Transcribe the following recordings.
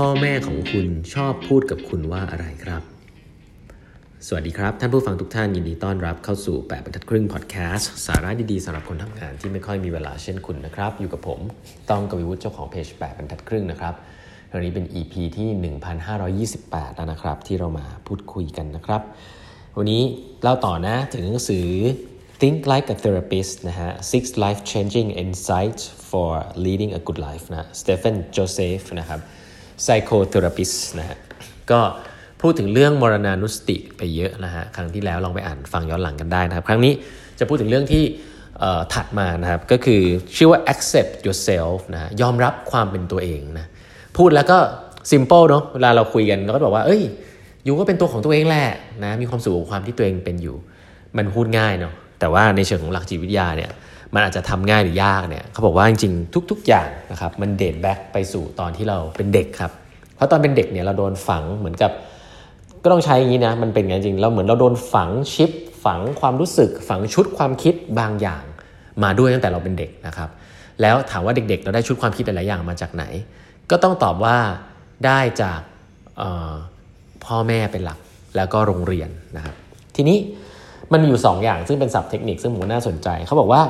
พ่อแม่ของคุณชอบพูดกับคุณว่าอะไรครับ สวัสดีครับ ท่านผู้ฟังทุกท่านยินดีต้อนรับเข้าสู่8บรรทัดครึ่งพอดแคสต์สาระดีๆสำหรับคนทำงานที่ไม่ค่อยมีเวลาเช่นคุณนะครับ อยู่กับผมต้องกวีวุฒิเจ้าของเพจ8บรรทัดครึ่งนะครับวันนี้เป็น EP ที่ 1528 แล้วนะครับ ที่เรามาพูดคุยกันนะครับ วันนี้เล่าต่อนะถึงหนังสือ Think Like a Therapist นะฮะ Six Life Changing Insights for Leading a Good Life นะ Stephen Joseph นะครับ Psychotherapist นะฮะก็พูดถึงเรื่องมรณานุสติไปเยอะนะฮะครั้งที่แล้วลองไปอ่านฟังย้อนหลังกันได้นะครับ ครั้งนี้จะพูดถึงเรื่องที่ถัดมานะครับ ก็คือชื่อว่า accept yourself นะยอมรับความเป็นตัวเองนะพูดแล้วก็ simple เนาะเวลาเราคุยกันเราก็บอกว่า เอ้ยยูก็เป็นตัวของตัวเองแหละนะมีความสุขกับความที่ตัวเองเป็นอยู่ มันพูดง่ายเนาะแต่ว่าในเชิงของหลักจิตวิทยาเนี่ย มันอาจจะทำง่ายหรือยากเนี่ยเขาบอกว่าจริงๆ ทุก ๆ อย่างนะครับมันเดทแบ็กไปสู่ตอนที่เราเป็นเด็กครับ เพราะตอนเป็นเด็กเนี่ยเราโดนฝังเหมือนกับ ก็ต้องใช้อย่างนี้นะมันเป็นอย่างจริงเราเหมือนเราโดนฝังชิป ฝังความรู้สึก ฝังชุดความคิดบางอย่าง มาด้วยตั้งแต่เราเป็นเด็กนะครับ แล้วถามว่าเด็กๆ เราได้ชุดความคิดหลายๆอย่างมาจากไหน ก็ต้องตอบว่าได้จากพ่อแม่เป็นหลักแล้วก็โรงเรียนนะครับ ทีนี้มันมีอยู่2อย่างซึ่งเป็นศัพท์เทคนิคซึ่งผมน่าสนใจเขาบอกว่า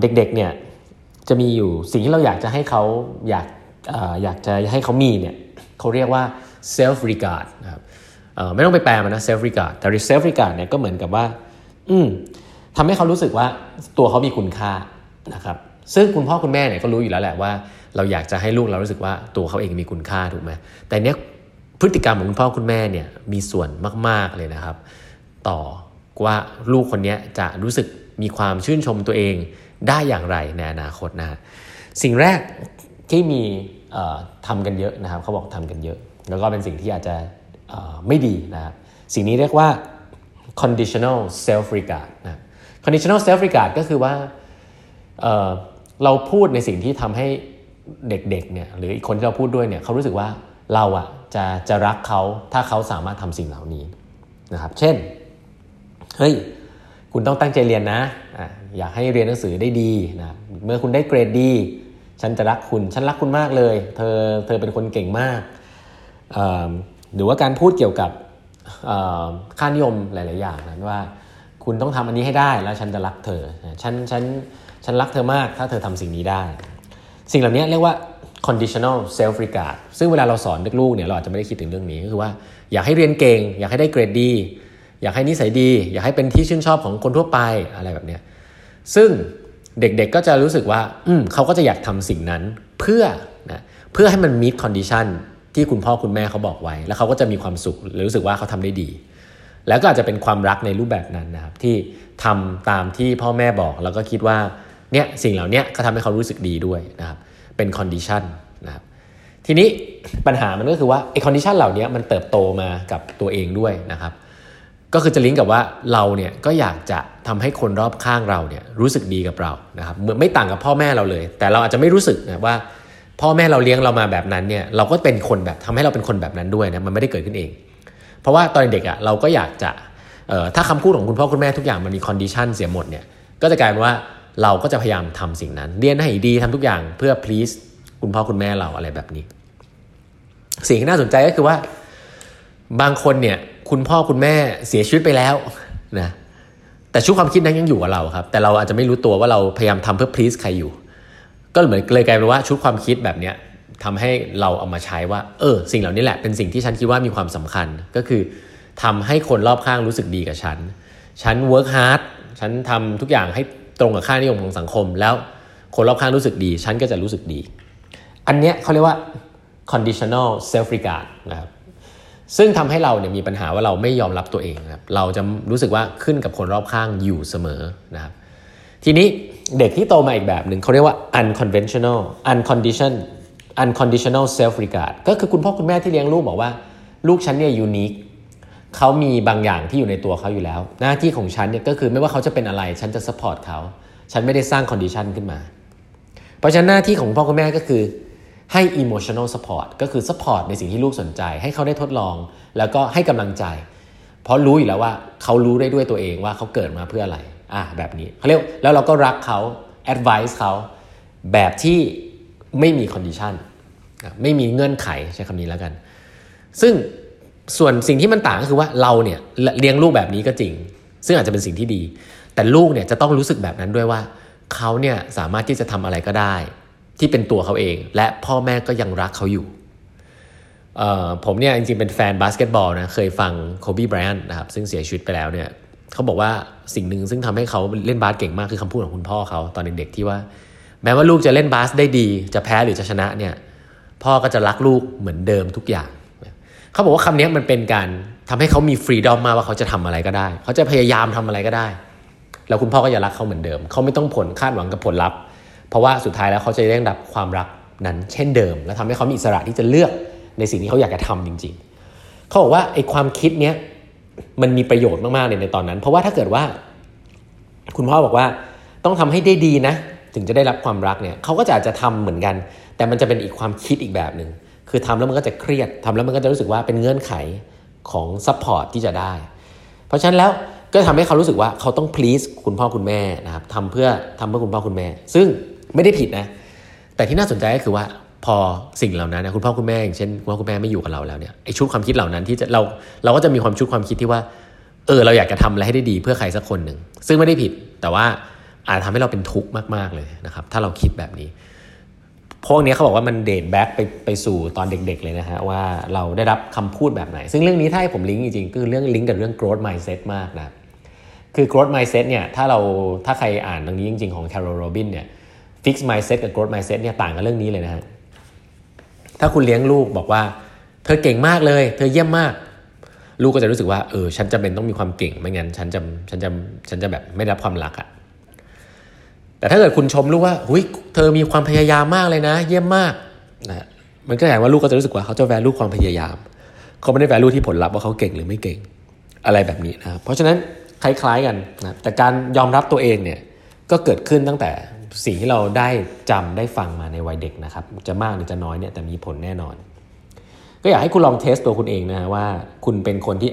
เด็กๆเนี่ยจะมีอยู่สิ่งที่เราอยากจะให้เขาอยากอยากจะให้เขามีเนี่ยเขาเรียกว่า self regard นะครับไม่ต้องไปแปลมันนะ self regard แต่ self regard เนี่ยก็เหมือนกับว่า อืมทำให้เขารู้สึกว่าตัวเขามีคุณค่านะครับซึ่งคุณพ่อคุณแม่เนี่ยก็รู้อยู่แล้วแหละว่า เราอยากจะให้ลูกเรารู้สึกว่าตัวเขาเองมีคุณค่าถูกไหมแต่เนี้ยพฤติกรรมของคุณพ่อคุณแม่เนี่ยมีส่วนมาก ๆเลยนะครับ ต่อว่าลูกคนนี้จะรู้สึก มีความชื่นชมตัวเองได้อย่างไรในอนาคตนะสิ่งแรกที่มีทำกันเยอะนะครับเขาบอกทำกันเยอะ แล้วก็เป็นสิ่งที่อาจจะไม่ดีนะครับสิ่งนี้เรียกว่า conditional self regard นะ conditional self regard ก็คือว่าเเราพูดในสิ่งที่ทำให้เด็กๆเนี่ยหรือคนที่เราพูดด้วยเนี่ยเขารู้สึกว่าเราอะจะจะรักเขาถ้าเขาสามารถทำสิ่งเหล่านี้นะครับ เช่น เฮ้ย คุณต้องตั้งใจเรียนนะอะอยากให้เรียนหนังสือได้ดีนะเมื่อคุณได้เกรดดี ฉันจะรักคุณ ฉันรักคุณมากเลย เธอเธอเป็นคนเก่งมากหรือว่าการพูดเกี่ยวกับค่านิยมหลาย ๆ อย่างนะว่า คุณต้องทำอันนี้ให้ได้แล้วฉันจะรักเธอ ฉันฉันฉันรักเธอมากถ้าเธอทำสิ่งนี้ได้ สิ่งเหล่านี้เรียกว่า conditional self regard ซึ่งเวลาเราสอนลูกเนี่ยเราอาจจะไม่ได้คิดถึงเรื่องนี้ก็คือว่าอยากให้เรียนเก่ง อยากให้ได้เกรดดี อยากให้นิสัยดี อยากให้เป็นที่ชื่นชอบของคนทั่วไปอะไรแบบนี้ซึ่งเด็กๆก็จะรู้สึกว่า อืมเขาก็จะอยากทำสิ่งนั้นเพื่อนะเพื่อให้มันมี condition ที่คุณพ่อคุณแม่เขาบอกไว้ แล้วเขาก็จะมีความสุขหรือรู้สึกว่าเขาทำได้ดี แล้วก็อาจจะเป็นความรักในรูปแบบนั้นนะครับ ที่ทำตามที่พ่อแม่บอก แล้วก็คิดว่าเนี่ยสิ่งเหล่านี้ก็ทำให้เขารู้สึกดีด้วยนะครับ เป็น condition นะครับทีนี้ปัญหามันก็คือว่าไอ้ condition เหล่านี้มันเติบโตมากับตัวเองด้วยนะครับ ก็คือจะลิงก์กับว่าเราเนี่ยก็อยากจะทำให้คนรอบข้างเราเนี่ยรู้สึกดีกับเรานะครับเหมือนไม่ต่างกับพ่อแม่เราเลย แต่เราอาจจะไม่รู้สึกนะว่า พ่อแม่เราเลี้ยงเรามาแบบนั้นเนี่ยเราก็เป็นคนแบบทำให้เราเป็นคนแบบนั้นด้วยนะมันไม่ได้เกิดขึ้นเอง เพราะว่าตอนเด็กอะ่ะเราก็อยากจะถ้าคำพูดของคุณพ่อคุณแม่ทุกอย่างมันมีคอนดิชันเสียหมดเนี่ยก็จะกลายเป็นว่าเราก็จะพยายามทำสิ่งนั้น เรียนให้ดีทำทุกอย่างเพื่อ please คุณพ่อคุณแม่เราอะไรแบบนี้ สิ่งที่น่าสนใจก็คือว่าบางคนเนี่ย คุณพ่อคุณแม่เสียชีวิตไปแล้วนะแต่ชุดความคิดนั้นยังอยู่กับเราครับ แต่เราอาจจะไม่รู้ตัวว่าเราพยายามทำเพื่อ please ใครอยู่ ก็เหมือนเลยกลายเป็นว่าชุดความคิดแบบเนี้ยทำให้เราเอามาใช้ว่า เออ สิ่งเหล่านี้แหละเป็นสิ่งที่ฉันคิดว่ามีความสำคัญก็คือทำให้คนรอบข้างรู้สึกดีกับฉัน ฉัน work hard ฉันทำทุกอย่างให้ตรงกับค่านิยมของสังคม แล้วคนรอบข้างรู้สึกดี ฉันก็จะรู้สึกดี อันเนี้ยเขาเรียกว่า conditional self regard นะครับ ซึ่งทำให้เราเนี่ยมีปัญหาว่าเราไม่ยอมรับตัวเองนะครับเราจะรู้สึกว่าขึ้นกับคนรอบข้างอยู่เสมอนะครับทีนี้เด็กที่โตมาอีกแบบหนึ่งเขาเรียกว่า unconventional unconditioned unconditional self regard ก็คือคุณพ่อคุณแม่ที่เลี้ยงลูกบอกว่า ลูกฉันเนี่ย unique เขามีบางอย่างที่อยู่ในตัวเขาอยู่แล้ว หน้าที่ของฉันเนี่ยก็คือไม่ว่าเขาจะเป็นอะไร ฉันจะ support เขา ฉันไม่ได้สร้าง condition ขึ้นมา เพราะฉะนั้นหน้าที่ของพ่อคุณแม่ก็คือ ให้ emotional support ก็คือ support ในสิ่งที่ลูกสนใจ ให้เขาได้ทดลอง แล้วก็ให้กำลังใจ เพราะรู้อยู่แล้วว่าเขารู้ได้ด้วยตัวเองว่าเขาเกิดมาเพื่ออะไรอะแบบนี้เขาเรียกแล้วเราก็รักเขา advice เขาแบบที่ไม่มี condition ไม่มีเงื่อนไขใช้คำนี้แล้วกัน ซึ่งส่วนสิ่งที่มันต่างก็คือว่าเราเนี่ยเลี้ยงลูกแบบนี้ก็จริง ซึ่งอาจจะเป็นสิ่งที่ดี แต่ลูกเนี่ยจะต้องรู้สึกแบบนั้นด้วยว่าเขาเนี่ยสามารถที่จะทำอะไรก็ได้ ที่เป็นตัวเขาเอง และพ่อแม่ก็ยังรักเขาอยู่ผมเนี่ยจริงๆ เป็นแฟนบาสเกตบอลนะเคยฟังโคบีไบรอันต์นะครับซึ่งเสียชีวิตไปแล้วเนี่ยเขาบอกว่าสิ่งหนึ่งซึ่งทำให้เขาเล่นบาสเก่งมากคือคำพูดของคุณพ่อเขาตอนเด็กๆที่ว่า แม้ว่าลูกจะเล่นบาสได้ดี จะแพ้หรือจะชนะเนี่ยพ่อก็จะรักลูกเหมือนเดิมทุกอย่าง เขาบอกว่าคำนี้มันเป็นการทำให้เขามี freedom มาว่าเขาจะทำอะไรก็ได้ เขาจะพยายามทำอะไรก็ได้ แล้วคุณพ่อก็จะรักเขาเหมือนเดิม เขาไม่ต้องผลคาดหวังกับผลลัพธ์ เพราะว่าสุดท้ายแล้วเขาจะได้รับความรักนั้นเช่นเดิม และทำให้เขามีอิสระที่จะเลือกในสิ่งที่เขาอยากจะทำจริง ๆ เขาบอกว่าไอ้ความคิดเนี้ยมันมีประโยชน์มากๆเลยในตอนนั้น เพราะว่าถ้าเกิดว่า คุณพ่อบอกว่าต้องทำให้ได้ดีนะ ถึงจะได้รับความรักเนี่ยเขาก็จะอาจจะทำเหมือนกัน แต่มันจะเป็นอีกความคิดอีกแบบหนึ่งคือทำแล้วมันก็จะเครียดทำแล้วมันก็จะรู้สึกว่าเป็นเงื่อนไขของ support ที่จะได้ เพราะฉะนั้นแล้วก็ทำให้เขารู้สึกว่าเขาต้อง please คุณพ่อคุณแม่นะครับทำเพื่อทำเพื่อคุณพ่อคุณแม่ ซึ่ง ไม่ได้ผิดนะ แต่ที่น่าสนใจก็คือว่าพอสิ่งเหล่านั้นนะคุณพ่อคุณแม่อย่างเช่นคุณพ่อคุณแม่ไม่อยู่กับเราแล้วเนี่ยไอ้ชุดความคิดเหล่านั้นที่จะเราเราก็จะมีความชุดความคิดที่ว่า เออเราอยากจะทำอะไรให้ได้ดีเพื่อใครสักคนหนึ่งซึ่งไม่ได้ผิด แต่ว่าอาจทำให้เราเป็นทุกข์มากๆเลยนะครับ ถ้าเราคิดแบบนี้พวกนี้เขาบอกว่ามัน date back ไปไปสู่ตอนเด็กๆเลยนะฮะว่าเราได้รับคำพูดแบบไหน ซึ่งเรื่องนี้ถ้าให้ผมลิงก์จริงๆคือเรื่องลิงก์กับเรื่อง growth mindset มากนะคือ growth mindset เนี่ยถ้าเราถ้าใครอ่านตรงนี้จริงๆของ Carol Robin เนี่ย fix mindset กับ growth mindset เนี่ยต่างกันเรื่องนี้เลยนะฮะถ้าคุณเลี้ยงลูกบอกว่า เธอเก่งมากเลย เธอเยี่ยมมาก ลูกก็จะรู้สึกว่าเออฉันจำเป็นต้องมีความเก่งไม่งั้นฉันจะฉันจะฉันจะแบบไม่รับความรักอะแต่ถ้าเกิดคุณชมลูกว่าหุยเธอมีความพยายามมากเลยนะ เยี่ยมมากนะมันก็แปลว่าลูกก็จะรู้สึกว่าเขาจะแวลูความพยายาม เขาไม่ได้ value ที่ผลลัพธ์ว่าเขาเก่งหรือไม่เก่งอะไรแบบนี้นะเพราะฉะนั้นคล้ายๆกันนะแต่การยอมรับตัวเองเนี่ยก็เกิดขึ้นตั้งแต่ สิ่งที่เราได้จำได้ฟังมาในวัยเด็กนะครับ จะมากหรือจะน้อยเนี่ยแต่มีผลแน่นอน ก็อยากให้คุณลอง test ตัวคุณเองนะฮะว่าคุณเป็นคนที่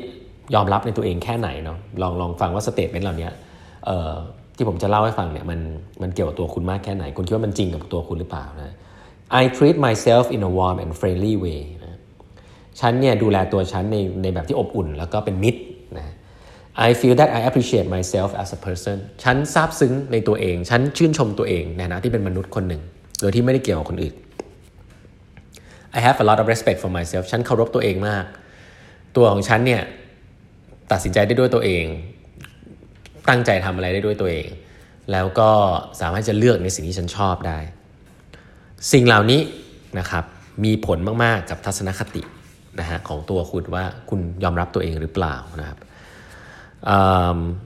ยอมรับในตัวเองแค่ไหนเนาะลองลองฟังว่า statement เหล่านี้ที่ผมจะเล่าให้ฟังเนี่ยมันมันเกี่ยวกับตัวคุณมากแค่ไหน คุณคิดว่ามันจริงกับตัวคุณหรือเปล่านะ I treat myself in a warm and friendly way นะฉันเนี่ยดูแลตัวฉันในในแบบที่อบอุ่น แล้วก็เป็นมิตร I feel that I appreciate myself as a person ฉันซาบซึ้งในตัวเอง ฉันชื่นชมตัวเองในฐานะที่เป็นมนุษย์คนหนึ่ง โดยที่ไม่ได้เกี่ยวกับคนอื่น I have a lot of respect for myself ฉันเคารพตัวเองมาก ตัวของฉันเนี่ยตัดสินใจได้ด้วยตัวเอง ตั้งใจทำอะไรได้ด้วยตัวเอง แล้วก็สามารถจะเลือกในสิ่งที่ฉันชอบได้ สิ่งเหล่านี้นะครับมีผลมาก ๆ กับทัศนคตินะฮะของตัวคุณว่าคุณยอมรับตัวเองหรือเปล่านะครับ um,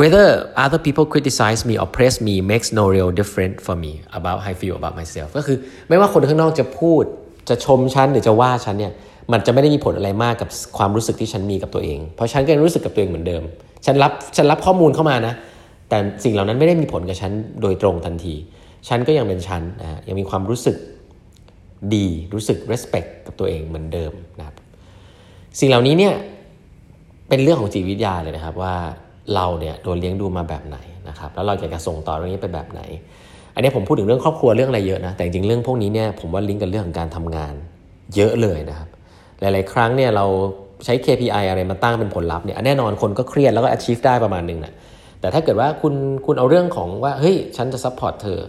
whether other people criticize me or praise me makes no real difference for me about how I feel about myself ก็คือไม่ว่าคนข้างนอกจะพูดจะชมฉันหรือจะว่าฉันเนี่ยมันจะไม่ได้มีผลอะไรมากกับความรู้สึกที่ฉันมีกับตัวเอง เพราะฉันก็ยังรู้สึกกับตัวเองเหมือนเดิม ฉันรับฉันรับข้อมูลเข้ามานะ แต่สิ่งเหล่านั้นไม่ได้มีผลกับฉันโดยตรงทันที ฉันก็ยังเป็นฉันนะยังมีความรู้สึกดีรู้สึก respect กับตัวเองเหมือนเดิมนะครับสิ่งเหล่านี้เนี่ย เป็นเรื่องของจิตวิทยาเลยนะครับว่าเราเนี่ยโดนเลี้ยงดูมาแบบไหนนะครับแล้วเราอยากจะส่งต่อเรื่องนี้ไปแบบไหน อันนี้ผมพูดถึงเรื่องครอบครัวเรื่องอะไรเยอะนะแต่จริงเรื่องพวกนี้เนี่ยผมว่าลิงก์กับเรื่องของการทำงานเยอะเลยนะครับหลาย ๆ ครั้งเนี่ยเราใช้ KPI อะไรมาตั้งเป็นผลลัพธ์เนี่ยแน่นอนคนก็เครียดแล้วก็ achieve ได้ประมาณนึงนะแต่ถ้าเกิดว่าคุณคุณเอาเรื่องของว่าเฮ้ยฉันจะ support เธอ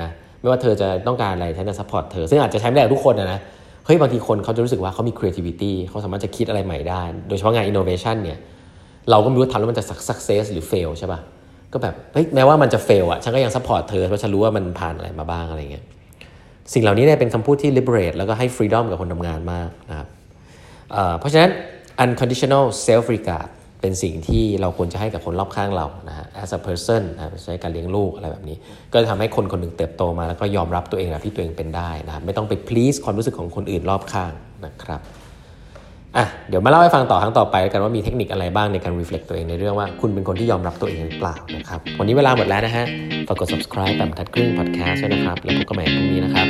นะไม่ว่าเธอจะต้องการอะไรฉันจะ support เธอซึ่งอาจจะใช้ไม่ได้ทุกคนนะนะ เฮ้ยบางทีคนเขาจะรู้สึกว่าเขามี creativity เขาสามารถจะคิดอะไรใหม่ได้ โดยเฉพาะงาน innovation เนี่ยเราก็ไม่รู้ทำแล้วมันจะ success หรือ fail ใช่ปะ่ะก็แบบเฮ้ยแม้ว่ามันจะ fail อะฉันก็ยัง support เธอเพราะฉันรู้ว่ามันผ่านอะไรมาบ้างอะไรเงี้ยสิ่งเหล่านี้เนี่ยเป็นคำพูดที่ liberate แล้วก็ให้ freedom กับคนทำงานมากนะครับเพราะฉะนั้น unconditional self regard เป็นสิ่งที่เราควรจะให้กับคนรอบข้างเรานะฮะ as a person นะใช้การเลี้ยงลูกอะไรแบบนี้ ก็จะทำให้คนคนหนึ่งเติบโตมาแล้วก็ยอมรับตัวเองแบบที่ตัวเองเป็นได้นะไม่ต้องไป please ความรู้สึกของคนอื่นรอบข้างนะครับอะเดี๋ยวมาเล่าให้ฟังต่อครั้งต่อไปกันว่ามีเทคนิคอะไรบ้างในการ reflect ตัวเองในเรื่องว่าคุณเป็นคนที่ยอมรับตัวเองหรือเปล่านะครับวันนี้เวลาหมดแล้วนะฮะฝากกด subscribe แบบทัดครึ่ง podcast ด้วยนะครับ แล้วพบกันใหม่พรุ่งนี้นะครับ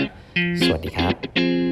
สวัสดีครับ